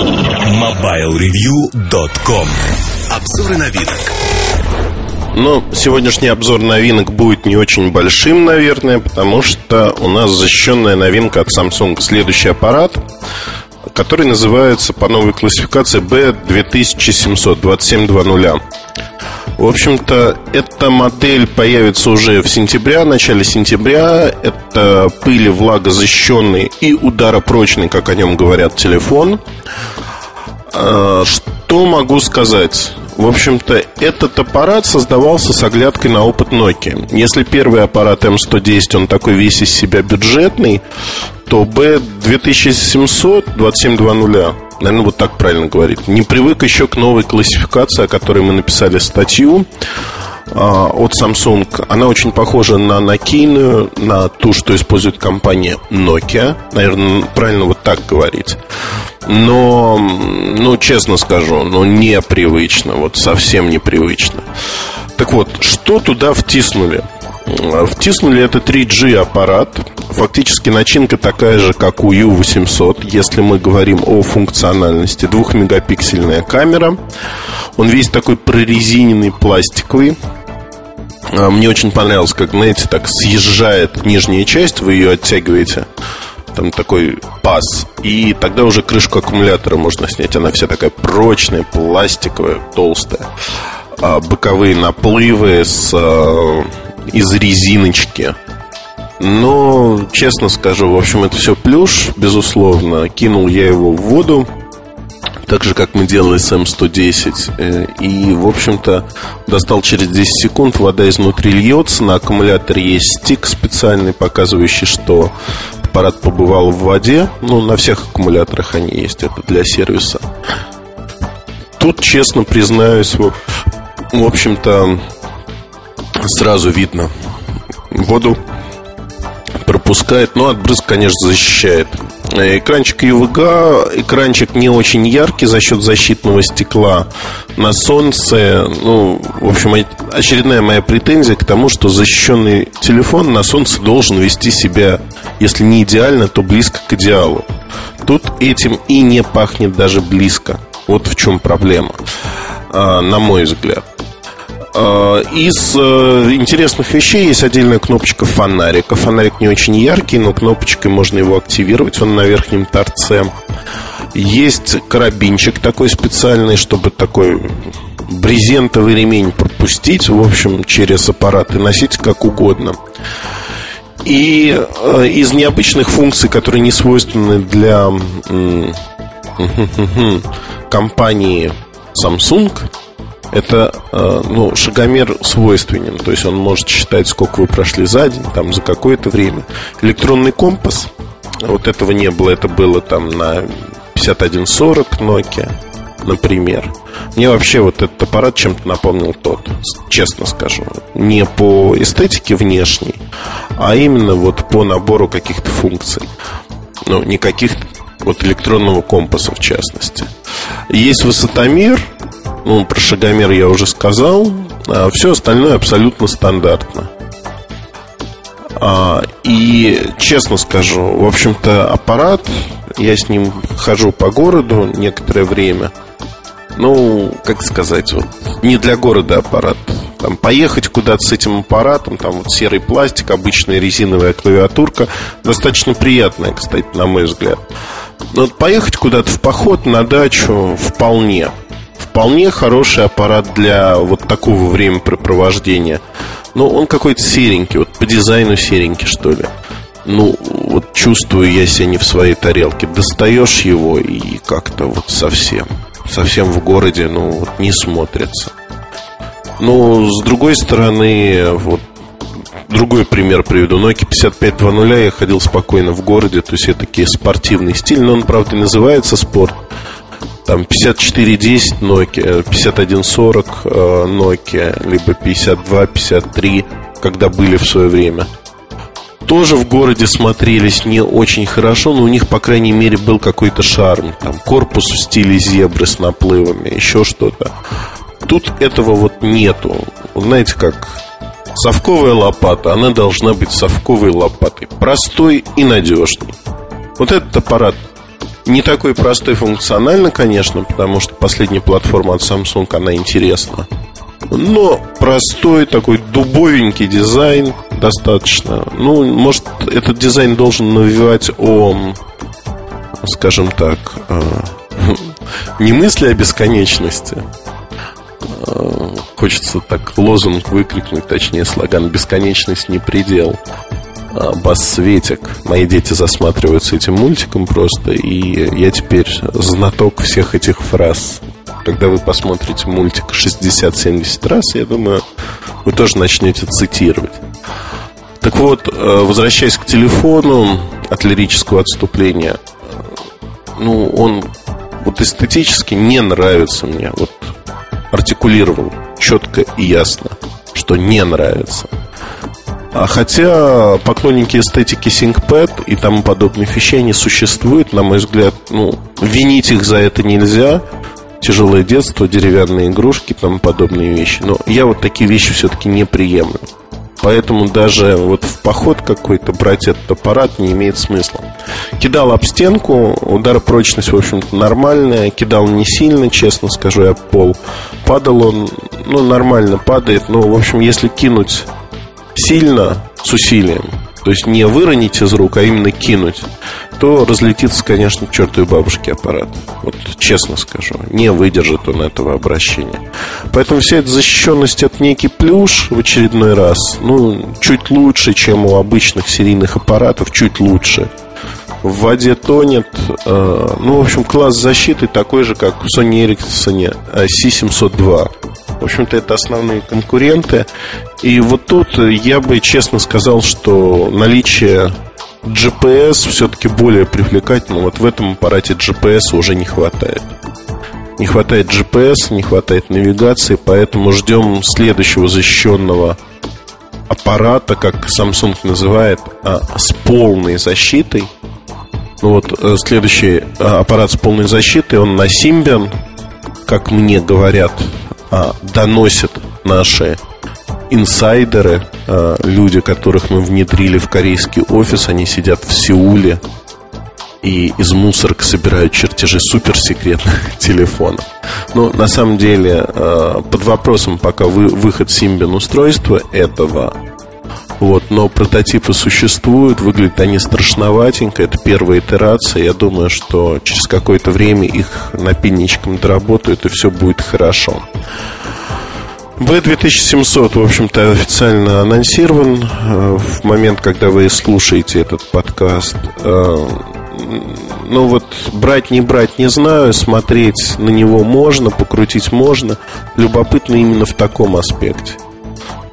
MobileReview.com Обзоры новинок но сегодняшний обзор новинок будет не очень большим, наверное, потому что у нас защищенная новинка от Samsung. Следующий аппарат, который называется по новой классификации B2700-2720. В общем-то, эта модель появится уже в сентябре, в начале сентября. Это пыли влагозащищенный и ударопрочный, как о нем говорят, телефон. А, что могу сказать? В общем-то, этот аппарат создавался с оглядкой на опыт Nokia. Если первый аппарат M110, он такой весь из себя бюджетный, то B2700 2720, наверное, вот так правильно говорить, не привык еще к новой классификации, о которой мы написали статью а, от Samsung. Она очень похожа на Nokia, на ту, что использует компания Nokia. Наверное, правильно вот так говорить. Но, ну, честно скажу, ну, непривычно, вот совсем непривычно. Так вот, что туда втиснули? Втиснули это 3G аппарат. Фактически начинка такая же, как у U800, если мы говорим о функциональности. Двухмегапиксельная камера. Он весь такой прорезиненный, пластиковый. А, мне очень понравилось, как, знаете, так съезжает нижняя часть, вы ее оттягиваете там такой паз. И тогда уже крышку аккумулятора можно снять. Она вся такая прочная, пластиковая, толстая. А боковые наплывы с, а, из резиночки. Но, честно скажу, в общем, это все плюш, безусловно. Кинул я его в воду так же, как мы делали с М110. Э, и, в общем-то, достал через 10 секунд, вода изнутри льется, на аккумуляторе есть стик специальный, показывающий, что аппарат побывал в воде. Ну, на всех аккумуляторах они есть, это для сервиса. Тут, честно признаюсь, в, в общем-то, сразу видно воду пропускает, но от брызг, конечно, защищает. Э, экранчик UVGA, экранчик не очень яркий за счет защитного стекла на солнце. Ну, в общем, очередная моя претензия к тому, что защищенный телефон на солнце должен вести себя, если не идеально, то близко к идеалу. Тут этим и не пахнет даже близко. Вот в чем проблема, а, на мой взгляд. Э, из э, интересных вещей есть отдельная кнопочка фонарика. Фонарик не очень яркий, но кнопочкой можно его активировать. Он на верхнем торце. Есть карабинчик такой специальный, чтобы такой брезентовый ремень пропустить, в общем, через аппарат и носить как угодно. И э, из необычных функций, которые не свойственны для компании Samsung, это э, ну, шагомер свойственен, то есть он может считать, сколько вы прошли за день, там, за какое-то время. Электронный компас, вот этого не было, это было там на 5140 Nokia, например. Мне вообще вот этот аппарат чем-то напомнил тот, честно скажу. Не по эстетике внешней, а именно вот по набору каких-то функций. Ну, никаких вот электронного компаса в частности. Есть высотомер, ну, про шагомер я уже сказал. А все остальное абсолютно стандартно. А, и честно скажу, в общем-то, аппарат, я с ним хожу по городу некоторое время. Ну, как сказать, вот, не для города аппарат. Там поехать куда-то с этим аппаратом, там вот серый пластик, обычная резиновая клавиатурка, достаточно приятная, кстати, на мой взгляд. Но вот поехать куда-то в поход на дачу вполне вполне хороший аппарат для вот такого времяпрепровождения. Но он какой-то серенький, вот по дизайну серенький, что ли. Ну, вот чувствую я себя не в своей тарелке. Достаешь его и как-то вот совсем, совсем в городе, ну, вот не смотрится. Но с другой стороны, вот другой пример приведу. Nokia 5520 я ходил спокойно в городе, то есть это такие спортивный стиль, но он, правда, называется спорт. Там 5410 Nokia, 5140 э, Nokia, либо 5253, когда были в свое время. Тоже в городе смотрелись не очень хорошо, но у них, по крайней мере, был какой-то шарм. Там корпус в стиле зебры с наплывами, еще что-то. Тут этого вот нету. Знаете, как совковая лопата, она должна быть совковой лопатой. Простой и надежный. Вот этот аппарат Не такой простой функционально, конечно, потому что последняя платформа от Samsung, она интересна. Но простой такой дубовенький дизайн достаточно. Ну, может, этот дизайн должен навевать о, скажем так, э, не мысли о бесконечности. Э, хочется так лозунг выкрикнуть, точнее слоган «Бесконечность не предел». А, Бас Светик. Мои дети засматриваются этим мультиком просто, и я теперь знаток всех этих фраз. Когда вы посмотрите мультик 60-70 раз, я думаю, вы тоже начнете цитировать. Так вот, э, возвращаясь к телефону от лирического отступления, ну, он вот эстетически не нравится мне. Вот артикулировал четко и ясно, что не нравится. А хотя поклонники эстетики ThinkPad и тому подобных вещей не существуют, на мой взгляд, ну, винить их за это нельзя. Тяжелое детство, деревянные игрушки, тому подобные вещи. Но я вот такие вещи все-таки не приемлю. Поэтому даже вот в поход какой-то брать этот аппарат не имеет смысла. Кидал об стенку, ударопрочность, в общем-то, нормальная. Кидал не сильно, честно скажу, я пол. Падал он, ну, нормально падает. Но, в общем, если кинуть сильно, с усилием, то есть не выронить из рук, а именно кинуть, то разлетится, конечно, чертовой бабушке аппарат. Вот честно скажу, не выдержит он этого обращения. Поэтому вся эта защищенность от некий плюш в очередной раз, ну, чуть лучше, чем у обычных серийных аппаратов, чуть лучше. В воде тонет. Э, ну, в общем, класс защиты такой же, как в Sony Ericsson C702. В общем-то, это основные конкуренты. И вот тут я бы честно сказал, что наличие GPS все-таки более привлекательно. Вот в этом аппарате GPS уже не хватает. Не хватает GPS, не хватает навигации, поэтому ждем следующего защищенного аппарата, как Samsung называет, а, с полной защитой. Ну вот э, следующий а, аппарат с полной защитой, он на Symbian, как мне говорят, а, доносят наши инсайдеры, а, люди, которых мы внедрили в корейский офис, они сидят в Сеуле и из мусорок собирают чертежи суперсекретных телефонов. Но на самом деле а, под вопросом пока вы, выход Symbian устройства этого. Вот, но прототипы существуют, выглядят они страшноватенько, это первая итерация. Я думаю, что через какое-то время их напильничком доработают, и все будет хорошо. B2700, в общем-то, официально анонсирован э, в момент, когда вы слушаете этот подкаст. Э, ну вот, брать, не брать, не знаю. Смотреть на него можно, покрутить можно. Любопытно именно в таком аспекте.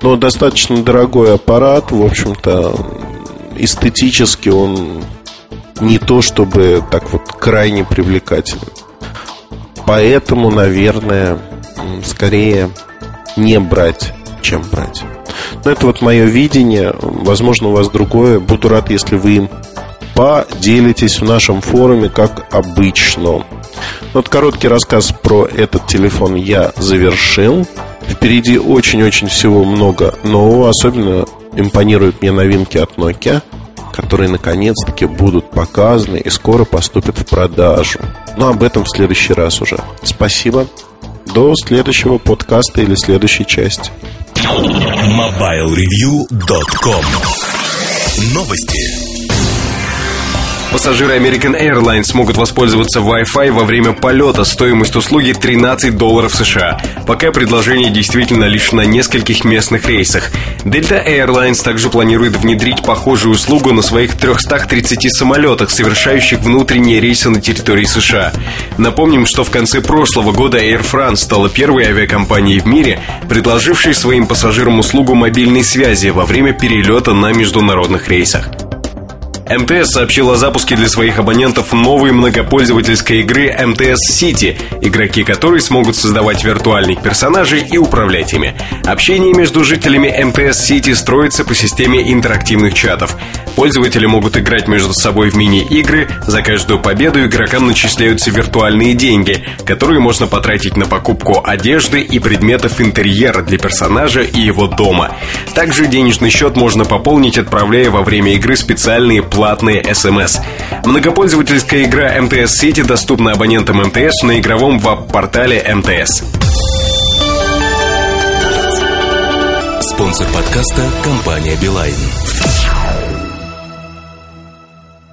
Но достаточно дорогой аппарат, в общем-то, эстетически он не то чтобы так вот крайне привлекательный. Поэтому, наверное, скорее не брать, чем брать. Но это вот мое видение. Возможно, у вас другое. Буду рад, если вы поделитесь в нашем форуме, как обычно. Вот короткий рассказ про этот телефон я завершил. Впереди очень-очень всего много нового. Особенно импонируют мне новинки от Nokia, которые наконец-таки будут показаны и скоро поступят в продажу. Но об этом в следующий раз уже. Спасибо. До следующего подкаста или следующей части. MobileReview.com Новости. Пассажиры American Airlines смогут воспользоваться Wi-Fi во время полета. Стоимость услуги 13 долларов США. Пока предложение действительно лишь на нескольких местных рейсах. Delta Airlines также планирует внедрить похожую услугу на своих 330 самолетах, совершающих внутренние рейсы на территории США. Напомним, что в конце прошлого года Air France стала первой авиакомпанией в мире, предложившей своим пассажирам услугу мобильной связи во время перелета на международных рейсах. МТС сообщил о запуске для своих абонентов новой многопользовательской игры МТС City, игроки которой смогут создавать виртуальных персонажей и управлять ими. Общение между жителями МТС City строится по системе интерактивных чатов. Пользователи могут играть между собой в мини-игры. За каждую победу игрокам начисляются виртуальные деньги, которые можно потратить на покупку одежды и предметов интерьера для персонажа и его дома. Также денежный счет можно пополнить, отправляя во время игры специальные платные смс. Многопользовательская игра МТС Сити доступна абонентам МТС на игровом веб-портале МТС. Спонсор подкаста – компания «Билайн».